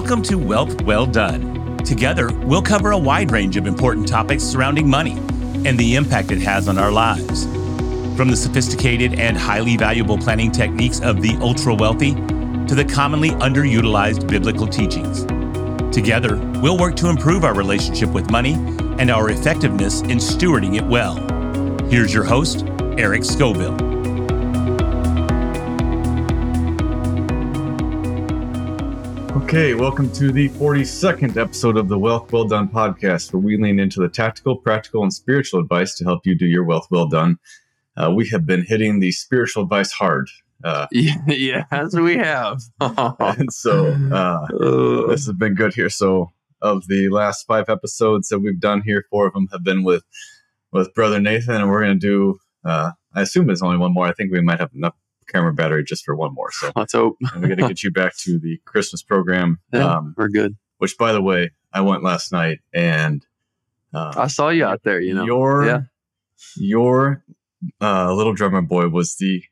Welcome to Wealth Well Done. Together, we'll cover a wide range of important topics surrounding money and the impact it has on our lives. From the sophisticated and highly valuable planning techniques of the ultra wealthy to the commonly underutilized biblical teachings. Together, we'll work to improve our relationship with money and our effectiveness in stewarding it well. Here's your host, Eric Scovill. Okay, welcome to the 42nd episode of the Wealth Well Done podcast, where we lean into the tactical, practical, and spiritual advice to help you do your wealth well done. Uh, we have been hitting the spiritual advice hard. Uh, yeah, we have. and so uh, this has been good here. So, of the last five episodes that we've done here, four of them have been with with Brother Nathan, and we're going to do. Uh, I assume there's only one more. I think we might have enough camera battery just for one more. So let's hope. we got to get you back to the Christmas program. Yeah, um, we're good. Which, by the way, I went last night and uh, I saw you out there. You know, your yeah. your uh, little drummer boy was the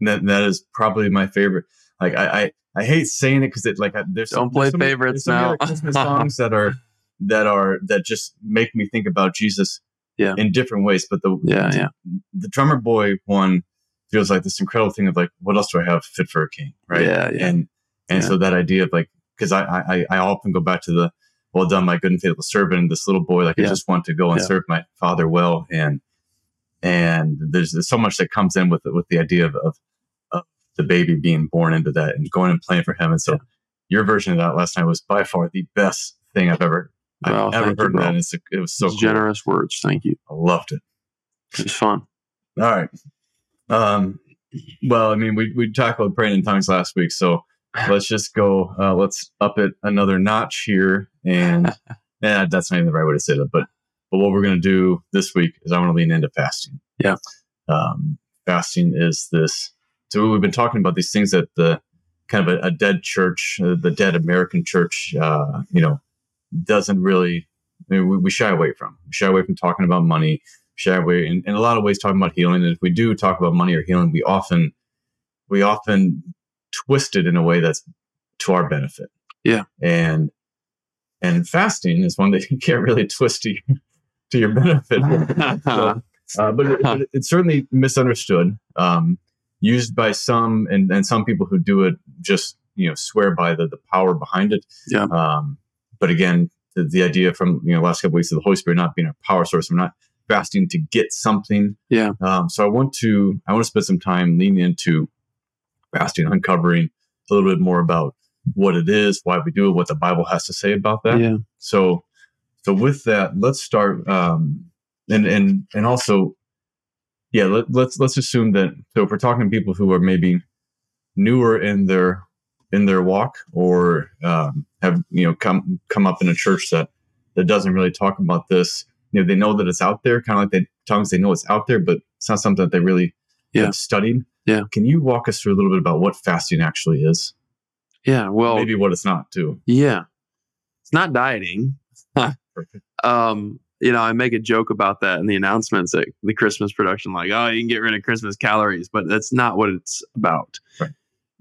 that, that is probably my favorite. Like I I, I hate saying it because it like there's don't some, play there's favorites now. Christmas songs that are that are that just make me think about Jesus yeah. in different ways. But the yeah yeah the drummer boy one feels like this incredible thing of like what else do I have fit for a king right yeah, yeah. and and yeah. so that idea of like because I, I I often go back to the well done my good and faithful servant and this little boy like yeah. I just want to go and serve my father well and and there's, there's so much that comes in with it, with the idea of, of, of the baby being born into that and going and playing for him. And so your version of that last night was by far the best thing I've ever well, I've ever heard. You, that. And it was so cool. generous words. Thank you. I loved it. It was fun. All right. Um, well, I mean, we we talked about praying in tongues last week, so let's just go. Uh, let's up it another notch here, and yeah, that's not even the right way to say that, but but what we're going to do this week is I want to lean into fasting. Yeah. Um, fasting is this. So we've been talking about these things that the kind of a, a dead church, uh, the dead American church, uh, you know, doesn't really. I mean, we, we, shy away from. We shy away from talking about money. Shy away in, in a lot of ways talking about healing. And if we do talk about money or healing, we often we often twist it in a way that's to our benefit. Yeah. And and fasting is one that you can't really twist to to your benefit. so, uh, but, it, but, it's certainly misunderstood, um, used by some, and, and some people who do it just you know swear by the the power behind it. Yeah. Um, but again, the, the, idea from you know last couple weeks of the Holy Spirit not being a power source, I'm not fasting to get something. Yeah. Um, so I want to I want to spend some time leaning into fasting, uncovering a little bit more about what it is, why we do it, what the Bible has to say about that. Yeah. So so with that, let's start. Um, and and and also, yeah, let, let's let's assume that. So if we're talking to people who are maybe newer in their in their walk, or um, have you know come come up in a church that that doesn't really talk about this, you know, they know that it's out there, kind of like the tongues. They know it's out there, but it's not something that they really yeah. have studied. Yeah. Can you walk us through a little bit about what fasting actually is? Yeah. Well, maybe what it's not too. Yeah. It's not dieting. um, you know, I make a joke about that in the announcements at the Christmas production, like, oh, you can get rid of Christmas calories, but that's not what it's about. Right.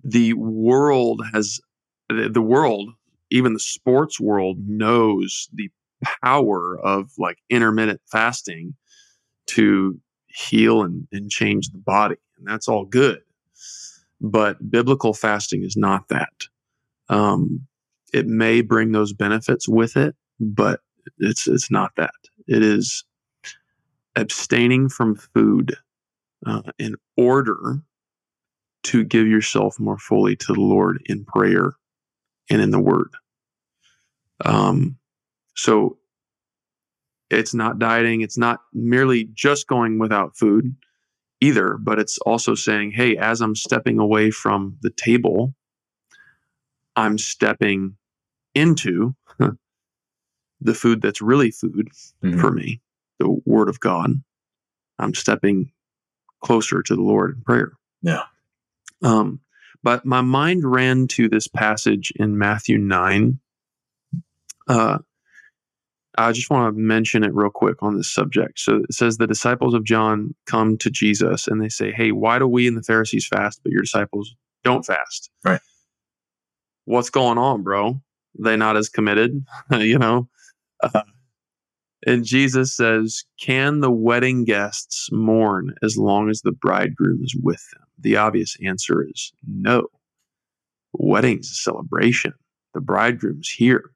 The world has, the world, even the sports world, knows the power of like intermittent fasting to heal and, and change the body. And that's all good. But biblical fasting is not that. Um, it may bring those benefits with it, but it's it's not that. It is abstaining from food uh, in order to give yourself more fully to the Lord in prayer and in the Word. Um, so it's not dieting. It's not merely just going without food either, but it's also saying, hey, as I'm stepping away from the table, I'm stepping into the food that's really food mm-hmm. for me, the Word of God. I'm stepping closer to the Lord in prayer. Yeah. Um, but my mind ran to this passage in Matthew 9. Uh, I just want to mention it real quick on this subject. So it says the disciples of John come to Jesus and they say, Hey, why do we and the Pharisees fast, but your disciples don't fast? Right. What's going on, bro? they not as committed? you know? Uh, and Jesus says, Can the wedding guests mourn as long as the bridegroom is with them? The obvious answer is no. Wedding's a celebration. The bridegroom's here,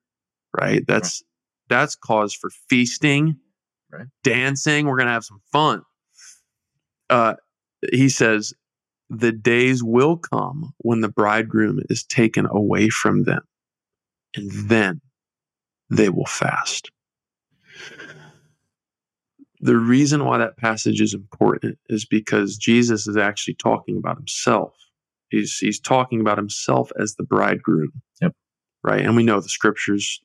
right? That's. That's cause for feasting, right. dancing. We're gonna have some fun. Uh, he says, the days will come when the bridegroom is taken away from them, and then they will fast. The reason why that passage is important is because Jesus is actually talking about himself. He's, he's talking about himself as the bridegroom. Yep. Right. And we know the scriptures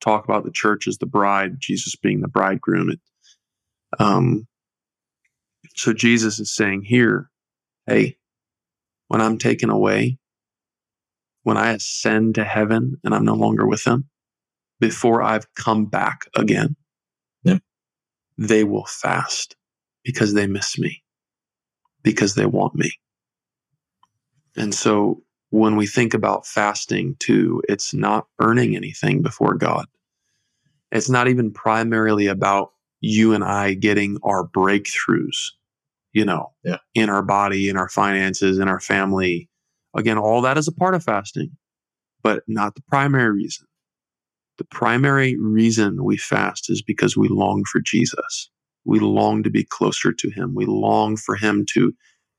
talk about the church as the bride, Jesus being the bridegroom. It, um, so Jesus is saying here, hey, when I'm taken away, when I ascend to heaven and I'm no longer with them, before I've come back again, yep. they will fast because they miss me, because they want me. And so when we think about fasting too, it's not earning anything before God. It's not even primarily about you and I getting our breakthroughs you know, yeah. in our body, in our finances, in our family. Again, all that is a part of fasting, but not the primary reason. The primary reason we fast is because we long for Jesus. We long to be closer to him. We long for him to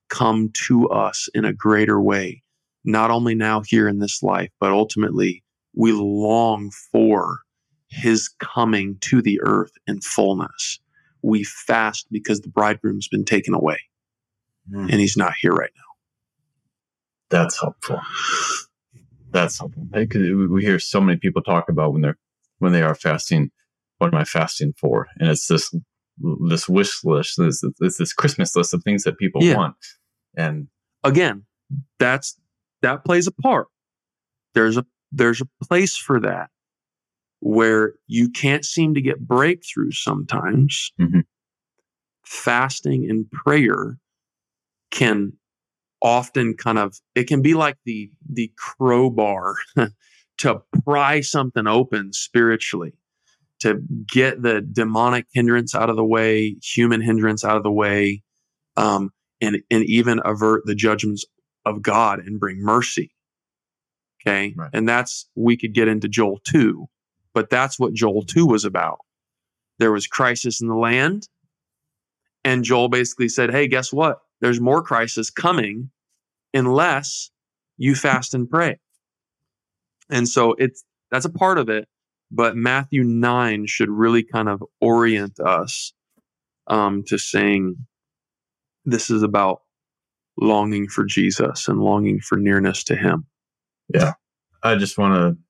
come to us in a greater way, not only now here in this life, but ultimately we long for his coming to the earth in fullness we fast because the bridegroom's been taken away mm. and he's not here right now. That's helpful. That's helpful. Because we hear so many people talk about when they're when they are fasting. What am I fasting for? And it's this this wish list. This it's this Christmas list of things that people yeah. want. And again, that's that plays a part. There's a there's a place for that where you can't seem to get breakthroughs sometimes, mm-hmm. fasting and prayer can often kind of it can be like the the crowbar to pry something open spiritually to get the demonic hindrance out of the way human hindrance out of the way um, and and even avert the judgments of god and bring mercy okay right. and that's we could get into joel 2 but that's what Joel 2 was about. There was crisis in the land. And Joel basically said, hey, guess what? There's more crisis coming unless you fast and pray. And so it's that's a part of it. But Matthew 9 should really kind of orient us um, to saying this is about longing for Jesus and longing for nearness to Him. Yeah. I just want to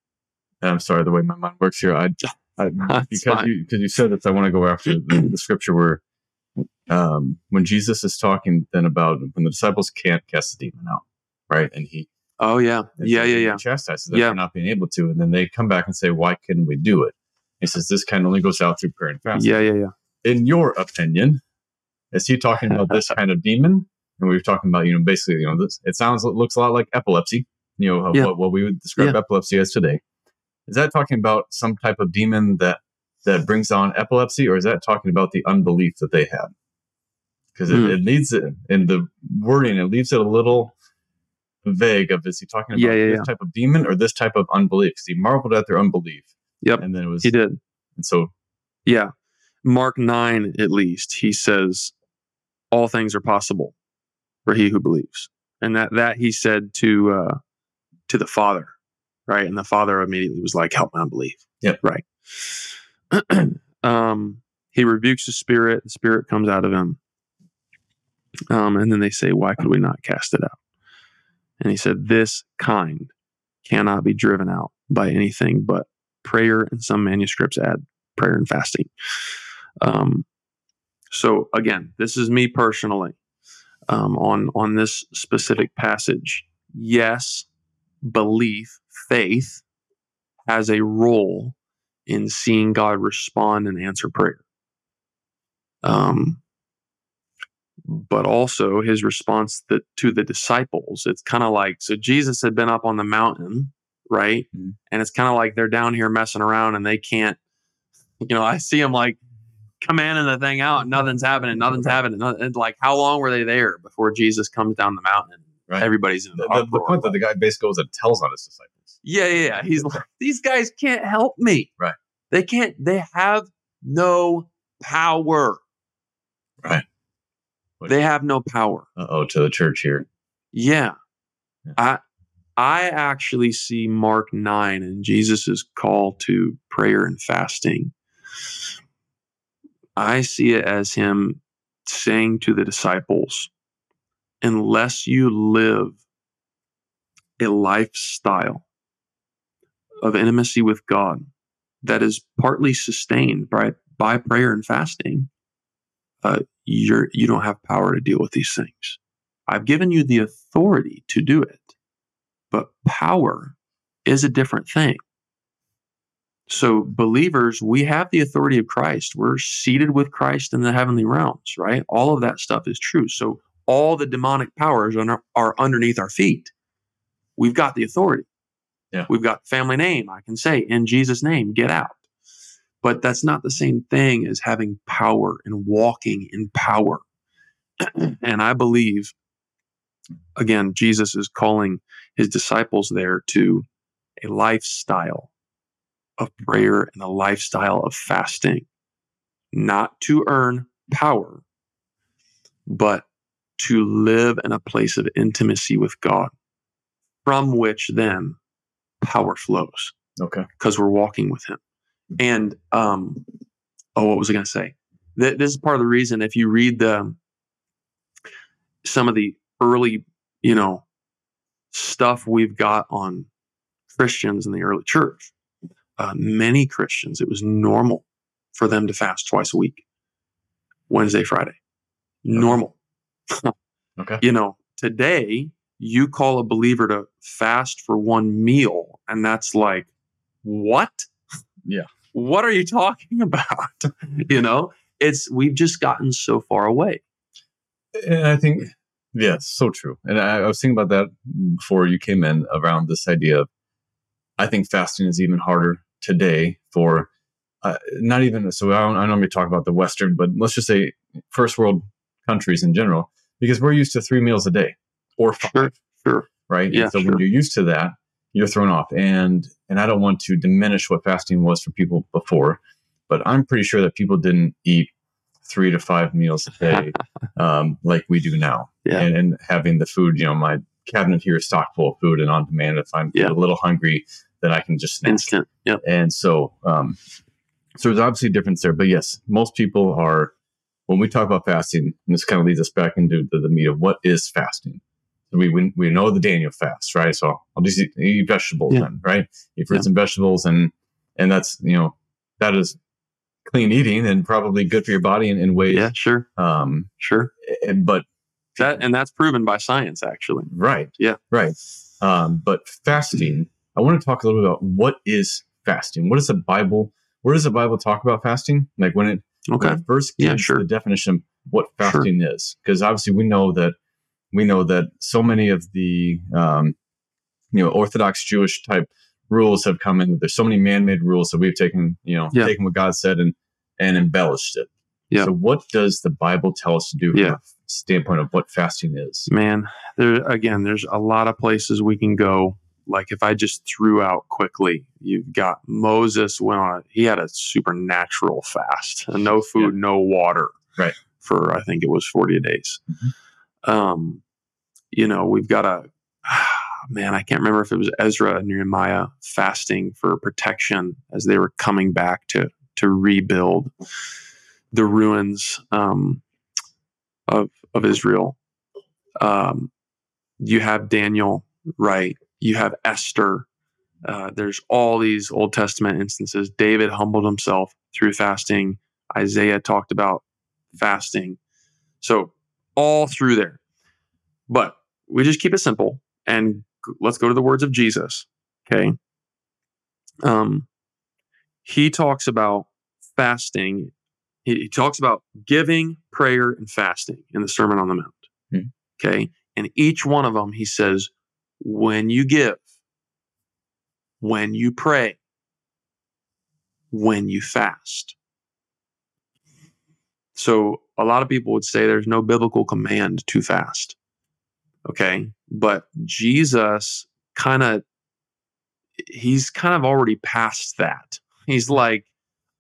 I'm sorry, the way my mind works here. I, I because fine. you because you said this, I want to go after the, the scripture where um, when Jesus is talking then about when the disciples can't cast the demon out, right? And he, oh yeah, yeah, yeah, yeah, chastises them yeah. for not being able to, and then they come back and say, "Why couldn't we do it?" He says, "This kind only goes out through prayer and fasting." Yeah, yeah, yeah. In your opinion, is he talking about this kind of demon? And we were talking about, you know, basically, you know, this. It sounds, it looks a lot like epilepsy. You know, yeah. what, what we would describe yeah. epilepsy as today. Is that talking about some type of demon that that brings on epilepsy, or is that talking about the unbelief that they had? Because it, mm. it leads it in the wording, it leaves it a little vague. Of is he talking about yeah, yeah, this yeah. type of demon or this type of unbelief? Because he marveled at their unbelief. Yep, and then it was he did. And so, yeah, Mark nine at least he says all things are possible for he who believes, and that that he said to uh, to the Father right? And the father immediately was like, "Help my unbelief." Yeah, right. um, he rebukes the spirit. The spirit comes out of him, um, and then they say, "Why could we not cast it out?" And he said, "This kind cannot be driven out by anything but prayer." And some manuscripts add prayer and fasting. Um, so again, this is me personally um, on on this specific passage. Yes, belief faith has a role in seeing God respond and answer prayer. Um, but also his response that, to the disciples. It's kind of like so Jesus had been up on the mountain, right? Mhm. And it's kind of like they're down here messing around and they can't, you know, I see them like commanding the thing out, nothing's happening, nothing's happening. nothing- and like, how long were they there before Jesus comes down the mountain and Right. everybody's in The, the, the, point that the guy basically goes and tells on his disciples. Yeah, yeah, yeah. He's like, these guys can't help me. Right. They can't, they have no power. Right. They have no power. Uh oh, to the church here. Yeah. Yeah. I I actually see Mark 9 and Jesus' call to prayer and fasting. I see it as him saying to the disciples, unless you live a lifestyle of intimacy with God that is partly sustained by, by prayer and fasting, uh, you're you don't have power to deal with these things. I've given you the authority to do it, but power is a different thing. So, believers, we have the authority of Christ. We're seated with Christ in the heavenly realms, right? All of that stuff is true. So, all the demonic powers are, are underneath our feet. We've got the authority. Yeah. We've got family name. I can say, in Jesus' name, get out. But that's not the same thing as having power and walking in power. and I believe, again, Jesus is calling his disciples there to a lifestyle of prayer and a lifestyle of fasting, not to earn power, but to live in a place of intimacy with God, from which then power flows Okay. because we're walking with him. And um, oh, what was I going to say? Th- this is part of the reason. If you read the some of the early, you know, stuff we've got on Christians in the early church, uh, many Christians, it was normal for them to fast twice a week, Wednesday, Friday, normal. Okay. You know, today you call a believer to fast for one meal, and that's like, what? Yeah. What are you talking about? you know, it's we've just gotten so far away. And I think, yeah, so true. And I, I was thinking about that before you came in around this idea of, I think fasting is even harder today for uh, not even, so I don't, I don't want to talk about the Western, but let's just say first world countries in general, because we're used to three meals a day or five, Sure, sure. right? And Yeah, so when you're used to that, you're thrown off. And, and I don't want to diminish what fasting was for people before, but I'm pretty sure that people didn't eat three to five meals a day um, like we do now Yeah. and, and having the food, you know, my cabinet here is stocked full of food and on demand. If I'm Yeah. a little hungry, then I can just snack. Instant. Yep. And so, um, so there's obviously a difference there. But yes, most people are, when we talk about fasting, and this kind of leads us back into the, the meat of what is fasting. So we, we, we know the Daniel fast, right? So I'll just eat, eat vegetables Yeah. then, right? Eat fruits and vegetables. And, and that's, you know, that is clean eating and probably good for your body in, in ways. Yeah, sure, Um, sure. and- but That and that's proven by science, actually. Right. Yeah. Right. Um, but fasting, I want to talk a little bit about what is fasting. What does the Bible? Where does the Bible talk about fasting? Like when it, Okay. when it first Yeah, gives sure. the definition of what fasting is, because obviously we know that we know that so many of the um, you know Orthodox Jewish type rules have come in. There's so many man-made rules that we've taken, you know, Yeah. taken what God said and and embellished it. Yeah. So what does the Bible tell us to do from Yeah. a standpoint of what fasting is? Man, there again, there's a lot of places we can go. Like if I just threw out quickly, you've got Moses went on he had a supernatural fast. No food, no water. Right. For I think it was 40 days. Mhm. Um, you know, we've got a man, I can't remember if it was Ezra and Nehemiah fasting for protection as they were coming back to to rebuild the ruins um, of of Israel. Um, you have Daniel, right? You have Esther. Uh, there's all these Old Testament instances. David humbled himself through fasting. Isaiah talked about fasting. So all through there. But we just keep it simple and let's go to the words of Jesus. Okay. Um, he talks about fasting. He, he talks about giving, prayer, and fasting in the Sermon on the Mount. Hmm. Okay. And each one of them, he says, when you give, when you pray, when you fast. So a lot of people would say there's no biblical command to fast. Okay. But Jesus kind of, he's kind of already past that. He's like,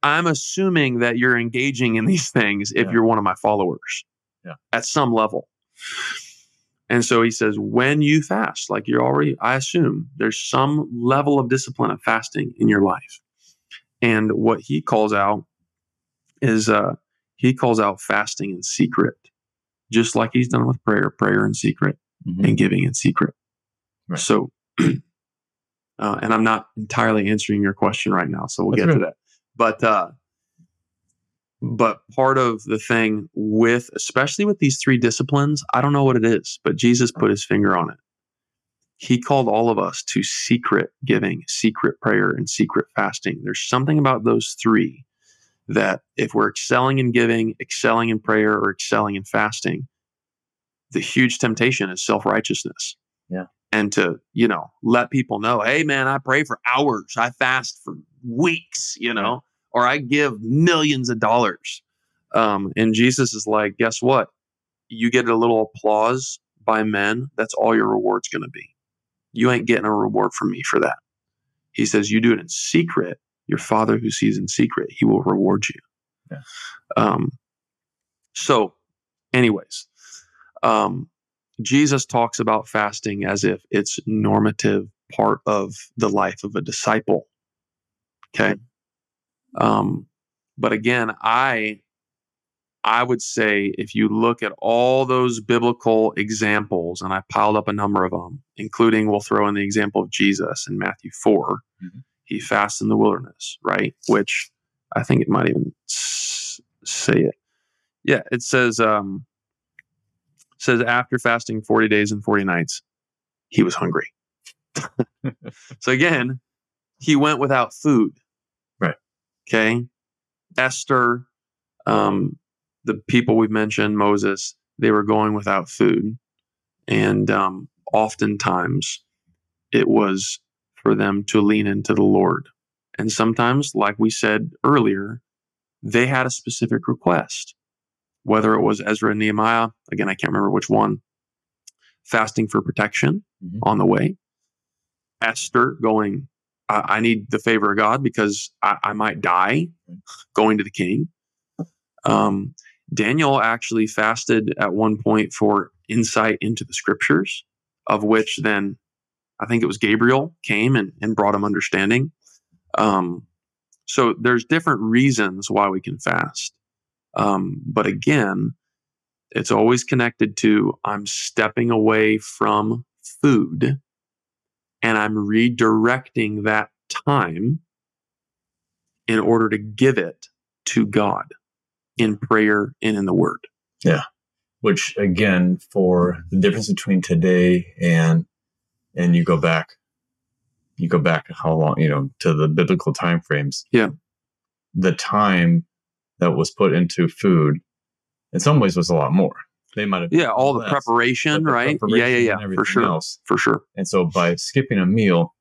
I'm assuming that you're engaging in these things if Yeah. you're one of my followers Yeah. at some level. And so he says, when you fast, like you're already, I assume there's some level of discipline of fasting in your life. And what he calls out is uh, he calls out fasting in secret, just like he's done with prayer, prayer in secret Mhm. and giving in secret. Right. So, uh, and I'm not entirely answering your question right now, so we'll That's get to that. But, uh, but part of the thing with, especially with these three disciplines, I don't know what it is, but Jesus put his finger on it. He called all of us to secret giving, secret prayer, and secret fasting. There's something about those three that if we're excelling in giving, excelling in prayer, or excelling in fasting, the huge temptation is self righteousness. Yeah. And to, you know, let people know, hey, man, I pray for hours, I fast for weeks, you know, or I give millions of dollars. Um, and Jesus is like, guess what? You get a little applause by men, that's all your reward's going to be. You ain't getting a reward from me for that. He says, you do it in secret. Your father who sees in secret, he will reward you. Yeah. Um, so, anyways, um, Jesus talks about fasting as if it's normative part of the life of a disciple. Okay. Um, but again, I I would say if you look at all those biblical examples, and I piled up a number of them, including we'll throw in the example of Jesus in Matthew 4. Mhm. He fasts in the wilderness, right? Which I think it might even say it. Yeah, it says um says after fasting 40 days and 40 nights, he was hungry. so again, he went without food. Okay. Esther, um, the people we've mentioned, Moses, they were going without food. And um, oftentimes it was for them to lean into the Lord. And sometimes, like we said earlier, they had a specific request, whether it was Ezra and Nehemiah, again, I can't remember which one, fasting for protection Mhm. on the way. Esther going, I, I need the favor of God because I, I might die going to the king. Um, Daniel actually fasted at one point for insight into the scriptures, of which then I think it was Gabriel came and, and brought him understanding. Um, so there's different reasons why we can fast. Um, but again, it's always connected to I'm stepping away from food and I'm redirecting that time in order to give it to God in prayer and in the word. Yeah. Which again for the difference between today and and you go back you go back how long you know to the biblical time frames Yeah. the time that was put into food in some ways was a lot more they might have Yeah, all the preparation, the right? preparation Yeah, yeah, yeah, for sure. else. For sure. and so by skipping a meal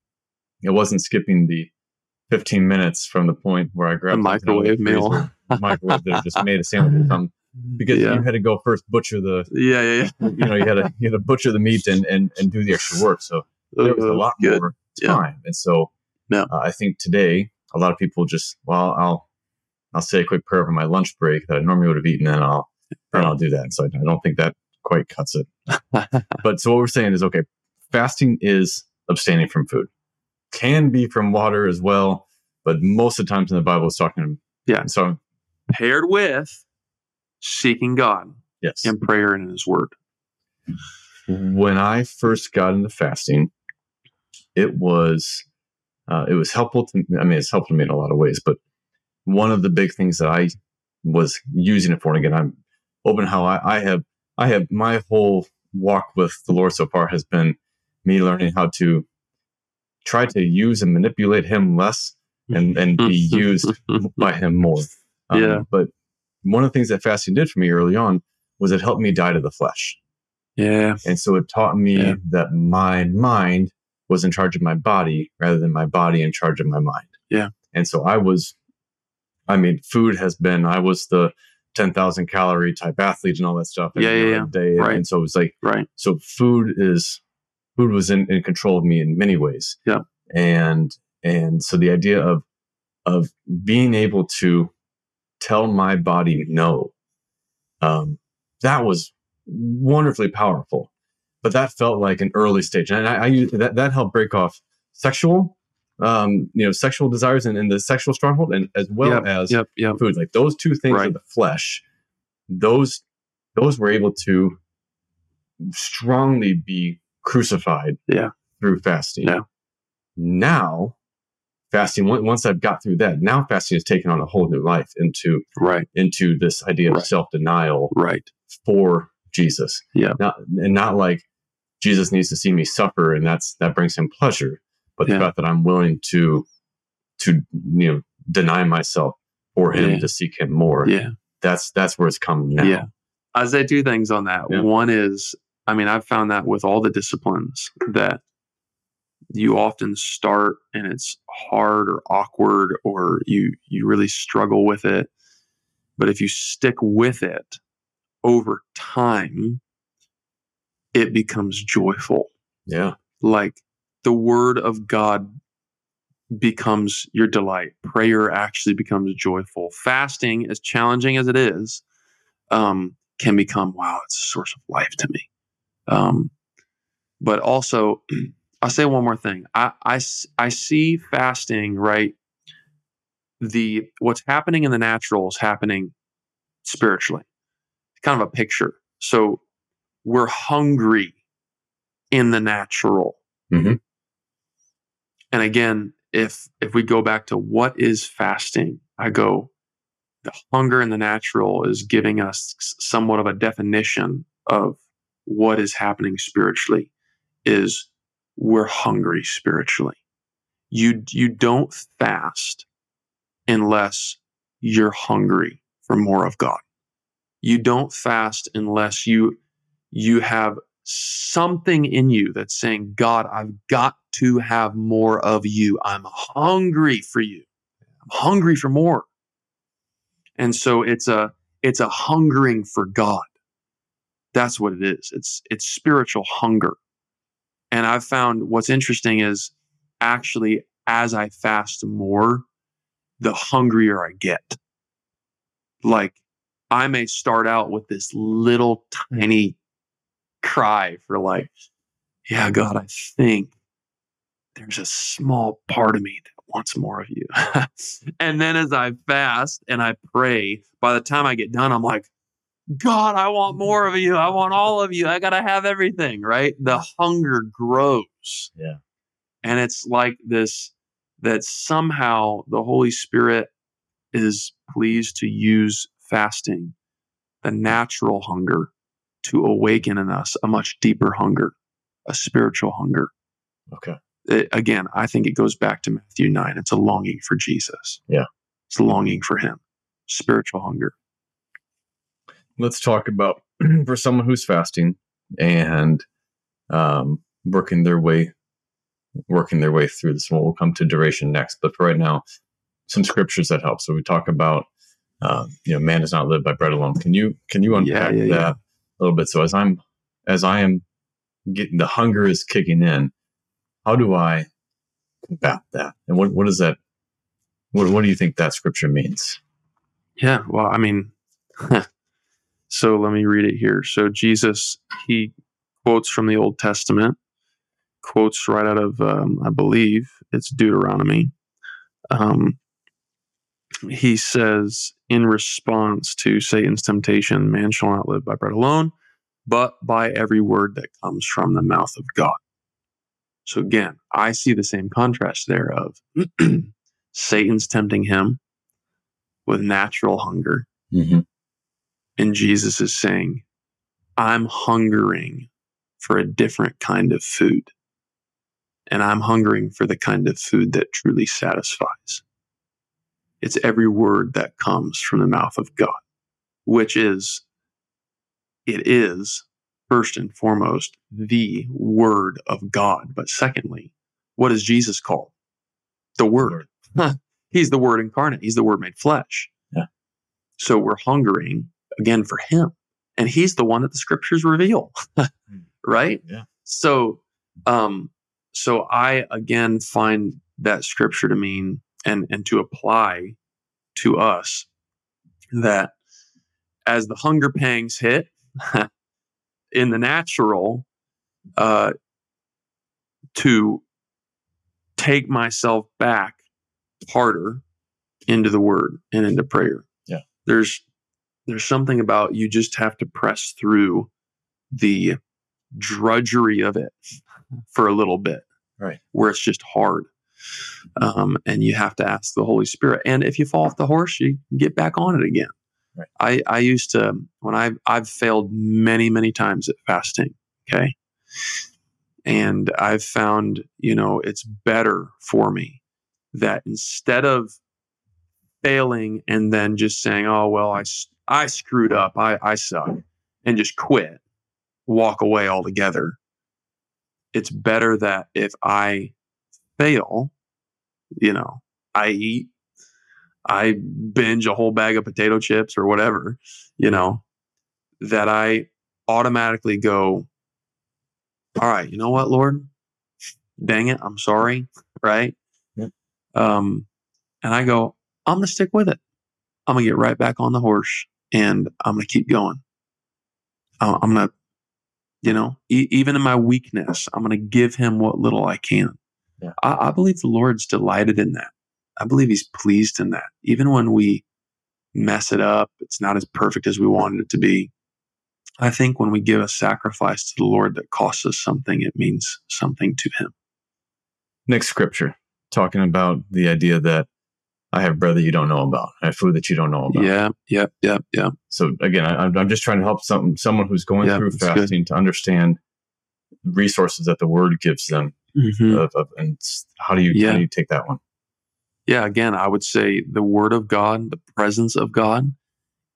it wasn't skipping the 15 minutes from the point where i grabbed The something out of microwave meal. microwave that just made a sandwich or something because yeah. you had to go first butcher the yeah, yeah, yeah. you know you had to you had to butcher the meat and and, and do the extra work so there was a lot good. more Yeah. time and so Yeah. uh, i think today a lot of people just well i'll i'll say a quick prayer for my lunch break that i normally would have eaten and i'll and i'll do that so i I don't think that quite cuts it but so what we're saying is okay fasting is abstaining from food can be from water as well but most of the times in the bible it's talking Yeah. so Paired with seeking God yes in prayer and in His Word. when I first got into fasting, it was uh, it was helpful to. I mean, it's helpful to me in a lot of ways, but one of the big things that I was using it for, and again, I'm open how I, I have I have my whole walk with the Lord so far has been me learning how to try to use and manipulate Him less and and be used by Him more. Um, Yeah. But one of the things that fasting did for me early on was it helped me die to the flesh. Yeah. And so it taught me Yeah. that my mind was in charge of my body rather than my body in charge of my mind. Yeah. And so I was, I mean, food has been, I was the 10,000 calorie type athletes and all that stuff. Yeah, yeah, yeah. Day. Right. And so it was like, Right. so food is, food was in, in control of me in many ways. Yeah. And, and so the idea of, of being able to tell my body no, um, that was wonderfully powerful. But that felt like an early stage, and I, I use that that helped break off sexual, um, you know, sexual desires and, and the sexual stronghold, and as well as Yep. Yep. food. Like those two things Right. of the flesh, those those were able to strongly be crucified Yeah. through fasting. Yeah. Now, fasting once I've got through that, now fasting has taken on a whole new life into Right. into this idea of Right. self denial Right. for Jesus. Yeah. Not and not like Jesus needs to see me suffer and that's that brings him pleasure, but the fact that I'm willing to to you know deny myself for him Yeah. to seek him more. Yeah. That's that's where it's come now. Yeah. As I do things on that, Yeah. one is, I mean, I've found that with all the disciplines that you often start and it's hard or awkward or you you really struggle with it. But if you stick with it over time, it becomes joyful. Yeah. Like the word of God becomes your delight. Prayer actually becomes joyful. Fasting, as challenging as it is, um, can become wow, it's a source of life to me. Um, but also, I'll say one more thing. I I see fasting right. The what's happening in the natural is happening spiritually. It's Kind of a picture. So we're hungry in the natural. Mhm. And again, if if we go back to what is fasting, I go the hunger in the natural is giving us somewhat of a definition of what is happening spiritually is we're hungry spiritually. You you don't fast unless you're hungry for more of God. You don't fast unless you you have something in you that's saying, God, I've got to have more of you. I'm hungry for you. I'm hungry for more. And so it's a it's a hungering for God. That's what it is. It's it's spiritual hunger. And I've found what's interesting is actually as I fast more, the hungrier I get. Like I may start out with this little tiny cry for like, yeah, God, I think there's a small part of me that wants more of you. and then as I fast and I pray, by the time I get done, I'm like, God, I want mm-hmm. more of you. I want all of you. I got to have everything, right? The hunger grows. Yeah. And it's like this that somehow the Holy Spirit is pleased to use fasting, the natural hunger, to awaken in us a much deeper hunger, a spiritual hunger. Okay. It- again, I think it goes back to Matthew 9. It's a longing for Jesus. Yeah. It's a longing for him, spiritual hunger. Let's talk about for someone who's fasting and um, working their way working their way through this. We'll come to duration next, but for right now, some scriptures that help. So we talk about uh, you know, man does not live by bread alone. Can you can you unpack yeah, that yeah. a little bit? So as I'm as I am getting the hunger is kicking in, how do I combat that? And what what does that what what do you think that scripture means? Yeah, well, I mean, so let me read it here. So Jesus, he quotes from the Old Testament, quotes right out of, um, I believe it's Deuteronomy. Um, he says, in response to Satan's temptation, man shall not live by bread alone, but by every word that comes from the mouth of God. So again, I see the same contrast there of Satan's tempting him with natural hunger. Mm-hmm. And Jesus is saying, I'm hungering for a different kind of food. And I'm hungering for the kind of food that truly satisfies. It's every word that comes from the mouth of God, which is, it is first and foremost the word of God. But secondly, what is Jesus called? The Word. He's the Word incarnate. He's the Word made flesh. Yeah. So we're hungering again for Him, and He's the one that the Scriptures reveal, right? Yeah. So, um, so I again find that Scripture to mean and and to apply to us that as the hunger pangs hit in the natural, uh, to take myself back harder into the word and into prayer. Yeah. There's there's something about you just have to press through the drudgery of it for a little bit. Right. Where it's just hard. Um, and you have to ask the Holy Spirit. And if you fall off the horse, you get back on it again. Right. I, I used to when I've I've failed many, many times at fasting. Okay. And I've found, you know, it's better for me that instead of failing and then just saying, oh, well, I, I screwed up, I, I suck, and just quit, walk away altogether. It's better that if I fail, you know, I eat, I binge a whole bag of potato chips or whatever, you know, that I automatically go, all right, you know what, Lord? Dang it, I'm sorry, right? Um, and I go, I'm gonna stick with it. I'm gonna get right back on the horse, and I'm gonna keep going. I'm gonna, you know, e- even in my weakness, I'm gonna give Him what little I can. Yeah. I, I believe the Lord's delighted in that. I believe He's pleased in that. Even when we mess it up, it's not as perfect as we wanted it to be. I think when we give a sacrifice to the Lord that costs us something, it means something to Him. Next scripture, talking about the idea that I have bread that you don't know about. I have food that you don't know about. Yeah, yeah, yeah, yeah. So again, I, I'm just trying to help some someone who's going Yeah, through that's good. fasting to understand resources that the Word gives them, Mhm. of, of, and how do you Yeah. how do you take that one? Yeah, again, I would say the Word of God, the presence of God,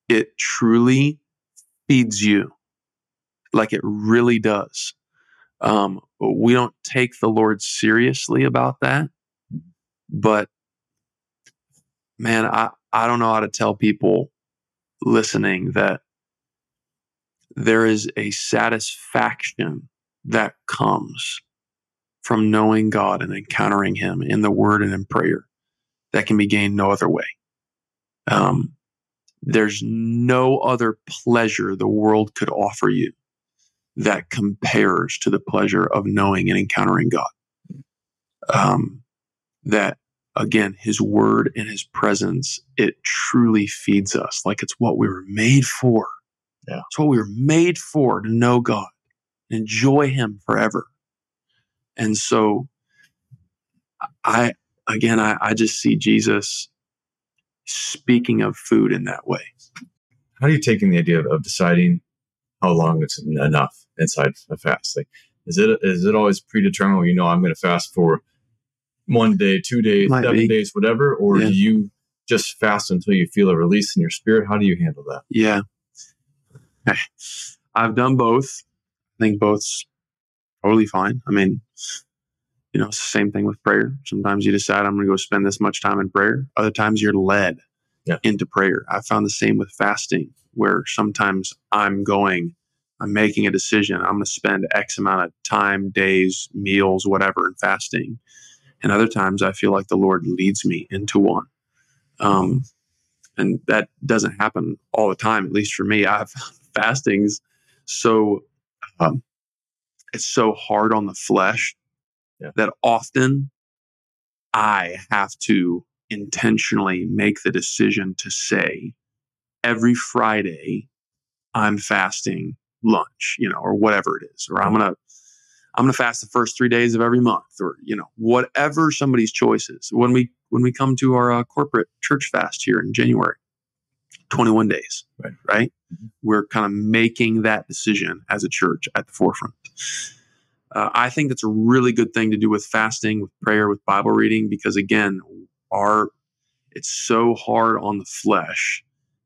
it truly feeds you like it really does. Um, we don't take the Lord seriously about that, but man, I, I don't know how to tell people listening that there is a satisfaction that comes from knowing God and encountering Him in the Word and in prayer that can be gained no other way. Um, there's no other pleasure the world could offer you that compares to the pleasure of knowing and encountering God. Um, that again, His Word and His presence, it truly feeds us like it's what we were made for. Yeah. It's what we were made for to know God, enjoy Him forever. And so, I again, I, I just see Jesus speaking of food in that way. How are you taking the idea of, of deciding how long it's enough inside a fast? Like, is it is it always predetermined? You know, I'm going to fast for one day, two days, Might seven be. days, whatever, or Yeah. do you just fast until you feel a release in your spirit? How do you handle that? Yeah. I've done both. I think both's totally fine. I mean, you know, it's the same thing with prayer. Sometimes you decide I'm going to go spend this much time in prayer. Other times you're led Yeah. into prayer. I found the same with fasting, where sometimes I'm going, I'm making a decision. I'm going to spend X amount of time, days, meals, whatever, in fasting. And other times I feel like the Lord leads me into one. Um, and that doesn't happen all the time, at least for me. I've fastings so um, it's so hard on the flesh Yeah. that often I have to intentionally make the decision to say every Friday I'm fasting lunch, you know, or whatever it is, or I'm gonna I'm gonna fast the first three days of every month, or you know, whatever somebody's choice is. When we when we come to our uh, corporate church fast here in January, 21 days, Right. right? Mhm. We're kind of making that decision as a church at the forefront. Uh, I think that's a really good thing to do with fasting, with prayer, with Bible reading, because again, our it's so hard on the flesh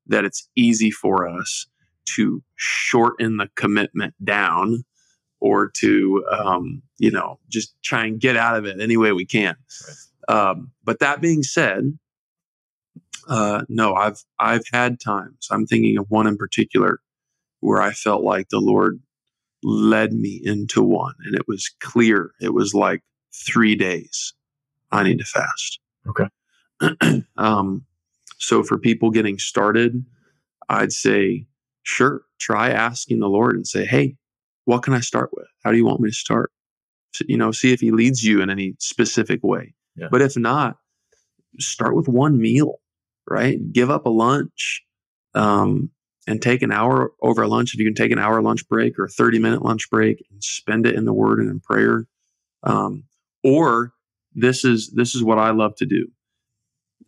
that it's easy for us to shorten the commitment down or to um, you know just try and get out of it any way we can. Um, but that being said, uh, no, I've I've had times. I'm thinking of one in particular where I felt like the Lord led me into one, and it was clear. It was like three days. I need to fast. Okay. um, so for people getting started, I'd say, sure, try asking the Lord and say, hey, what can I start with? How do you want me to start? So, you know, see if He leads you in any specific way. Yeah. But if not, start with one meal, right? Give up a lunch. Um, and take an hour over lunch if you can take an hour lunch break or a 30 minute lunch break and spend it in the word and in prayer. Um, or this is this is what i love to do.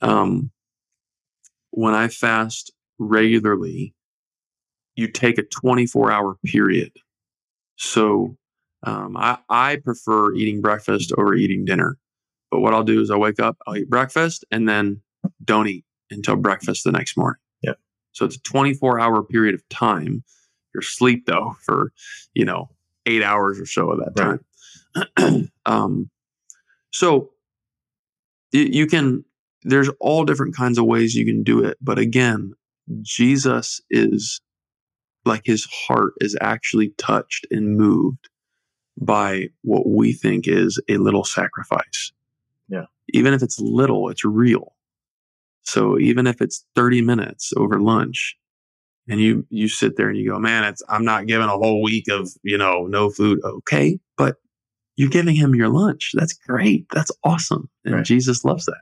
Um, when i fast regularly you take a 24 hour period. So um, I, I prefer eating breakfast over eating dinner. But what i'll do is i'll wake up i'll eat breakfast and then don't eat until breakfast the next morning so it's a 24 hour period of time. Your sleep though for, you know, eight hours or so of that time. um, so you, you can, there's all different kinds of ways you can do it. But again, Jesus is like his heart is actually touched and moved by what we think is a little sacrifice. Yeah. Even if it's little, it's real. So even if it's 30 minutes over lunch and you you sit there and you go, man, it's I'm not giving a whole week of, you know, no food. Okay, but you're giving him your lunch. That's great. That's awesome. And Right. Jesus loves that.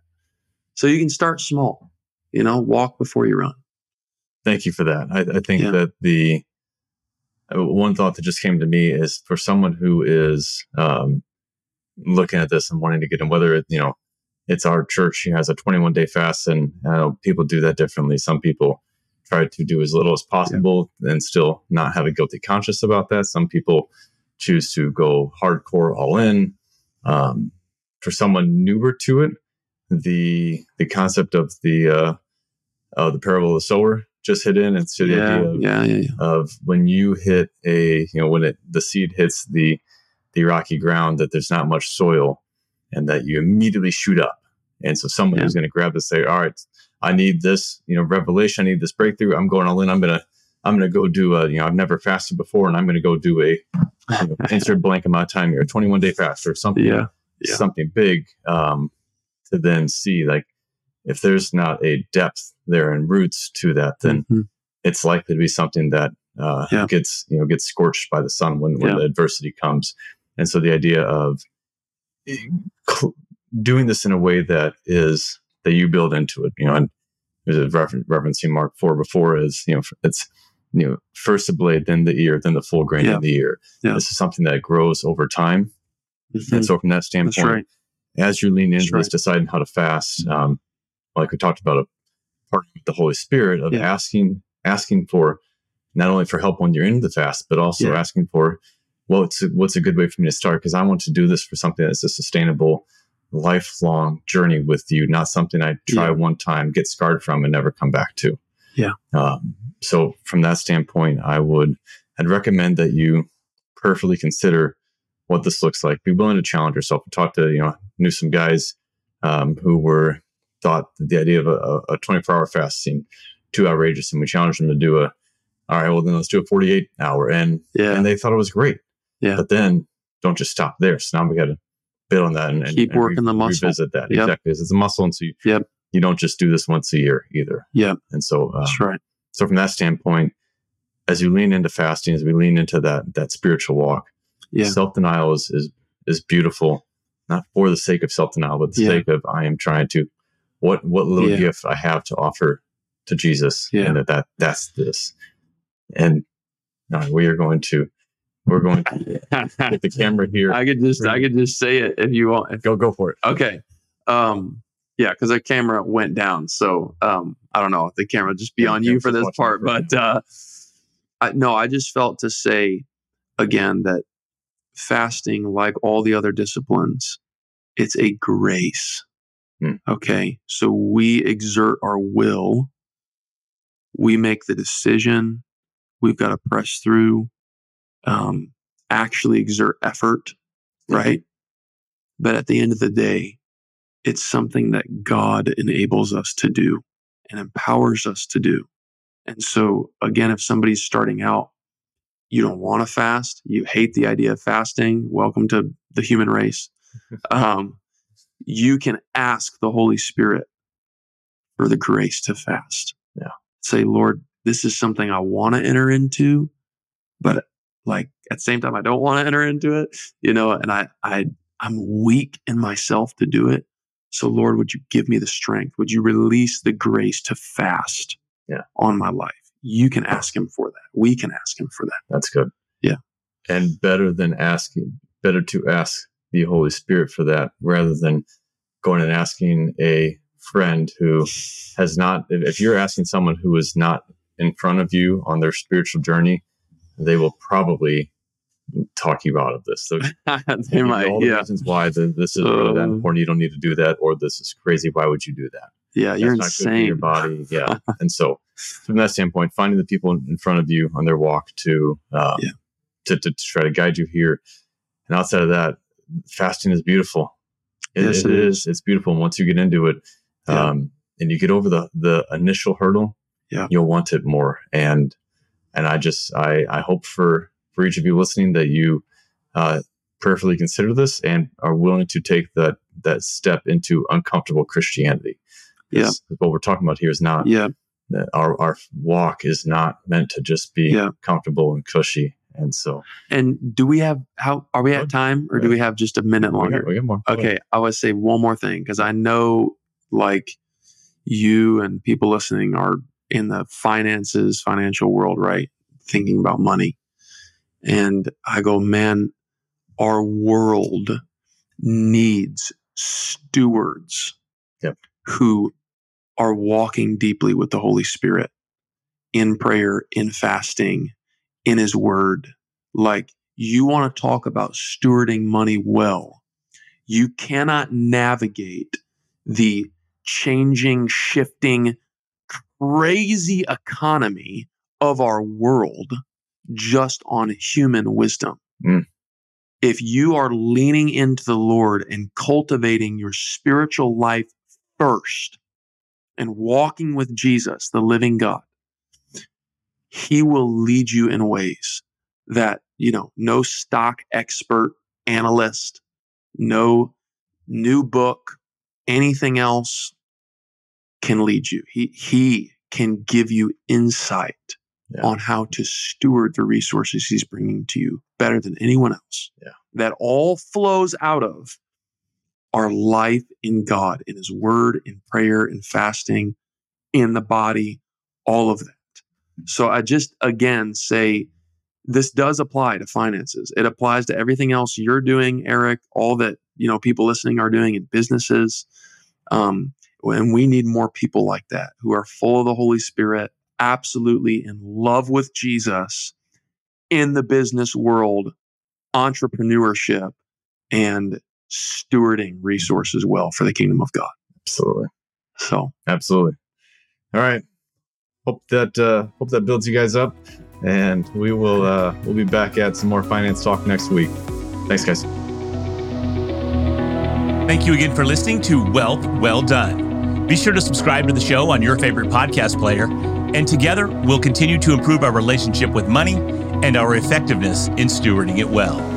So you can start small, you know, walk before you run. Thank you for that. I, I think Yeah. that the uh, one thought that just came to me is for someone who is um, looking at this and wanting to get in, whether it, you know, it's our church who has a 21 day fast, and know people do that differently. Some people try to do as little as possible and still not have a guilty conscience about that. Some people choose to go hardcore all in. Um, for someone newer to it, the the concept of the uh, uh, the parable of the sower just hit in, and so the yeah, idea of, yeah, yeah, yeah. of when you hit a you know when it the seed hits the the rocky ground that there's not much soil and that you immediately shoot up and so someone Yeah. who's going to grab this say all right i need this you know revelation i need this breakthrough i'm going all in i'm going to i'm going to go do a you know i've never fasted before and i'm going to go do a you know, insert blank amount of time here a 21 day fast or something Yeah, yeah. something big um, to then see like if there's not a depth there and roots to that then Mhm. it's likely to be something that uh, Yeah. gets you know gets scorched by the sun when, when the adversity comes and so the idea of eh, cl- doing this in a way that is that you build into it you know and there's a refer- referencing mark 4 before is you know it's you know first the blade then the ear then the full grain Yeah. in the ear Yeah. this is something that grows over time Mhm. and so from that standpoint right. as you lean into That's this, right. deciding how to fast, um, like we talked about, a partnering with the Holy Spirit of Yeah. asking, asking for not only for help when you're in the fast, but also asking for, well, what's a, what's a good way for me to start? Because I want to do this for something that's a sustainable, lifelong journey with you, not something I try Yeah. one time, get scarred from, and never come back to. Yeah. Um, so from that standpoint, I would, I'd recommend that you prayerfully consider what this looks like. Be willing to challenge yourself. I talked to, you know, knew some guys um, who were thought that the idea of a, a 24 hour fast seemed too outrageous, and we challenged them to do a. All right, well then let's do a 48 hour, and Yeah. and they thought it was great. Yeah. But then don't just stop there. So now we got to build on that and, and Keep and working the muscle. Revisit that Yep. exactly. It's a muscle, and so you, Yep. you don't just do this once a year either. Yep. And so uh, That's right. so from that standpoint, as you lean into fasting, as we lean into that that spiritual walk, Yeah. self denial is, is is beautiful, not for the sake of self denial, but the Yeah. sake of I am trying to what what little Yeah. gift I have to offer to Jesus, Yeah. and that, that that's this, and uh, we are going to we're going to get the camera here. I could just I could just say it if you want. go go for it. Okay. Um yeah, because the camera went down. So um I don't know if the camera would just be Yeah, on you for this part. But uh I no, I just felt to say again that fasting, like all the other disciplines, it's a grace. Hmm. Okay. So we exert our will. We make the decision. We've got to press through. Um, actually exert effort, right? But at the end of the day, it's something that God enables us to do and empowers us to do. And so, again, if somebody's starting out, you don't want to fast, you hate the idea of fasting, welcome to the human race. Um, you can ask the Holy Spirit for the grace to fast. Yeah. Say, Lord, this is something I want to enter into, but like at the same time, I don't want to enter into it, you know, and I, I, I'm weak in myself to do it. So, Lord, would you give me the strength? Would you release the grace to fast Yeah. on my life? You can ask Him for that. We can ask Him for that. That's good. Yeah. And better than asking, better to ask the Holy Spirit for that rather than going and asking a friend who has not, if if you're asking someone who is not in front of you on their spiritual journey, they will probably talk you out of this. So they might, all the yeah. reasons why the, this is really that Uh, important. You don't need to do that, or this is crazy. Why would you do that? Yeah, you're That's good for your body. Yeah. and so, from that standpoint, finding the people in front of you on their walk to, um, Yeah. to, to, to try to guide you here. And outside of that, fasting is beautiful. It, Yes, it it is. It's beautiful. And once you get into it, Yeah. um, and you get over the the initial hurdle, Yeah. you'll want it more. And and I just I I hope for for each of you listening that you uh, prayerfully consider this and are willing to take that that step into uncomfortable Christianity. Yeah. What we're talking about here is not Yeah, that our our walk is not meant to just be Yeah. comfortable and cushy. And so and do we have how are we at time or do we have just a minute we longer? got, we got more. Go ahead. Okay, I would say one more thing because I know like you and people listening are in the finances, financial world, right? Thinking about money. And I go, man, our world needs stewards Yep. who are walking deeply with the Holy Spirit in prayer, in fasting, in His Word. Like, you want to talk about stewarding money well. You cannot navigate the changing, shifting, crazy economy of our world just on human wisdom. Mm. If you are leaning into the Lord and cultivating your spiritual life first and walking with Jesus, the living God, He will lead you in ways that, you know, no stock expert, analyst, no new book, anything else can lead you. He, he can give you insight Yeah. on how to steward the resources he's bringing to you better than anyone else. Yeah. That all flows out of our life in God, in his word, in prayer, in fasting, in the body, all of that. So I just again say this does apply to finances. It applies to everything else you're doing, Eric, all that, you know, people listening are doing in businesses. Um, and we need more people like that who are full of the Holy Spirit, absolutely in love with Jesus in the business world, entrepreneurship, and stewarding resources well for the kingdom of God. Absolutely. So, Absolutely. All right. Hope that uh, hope that builds you guys up, and we will uh, we'll be back at some more finance talk next week. Thanks, guys. Thank you again for listening to Wealth Well Done. Be sure to subscribe to the show on your favorite podcast player, and together we'll continue to improve our relationship with money and our effectiveness in stewarding it well.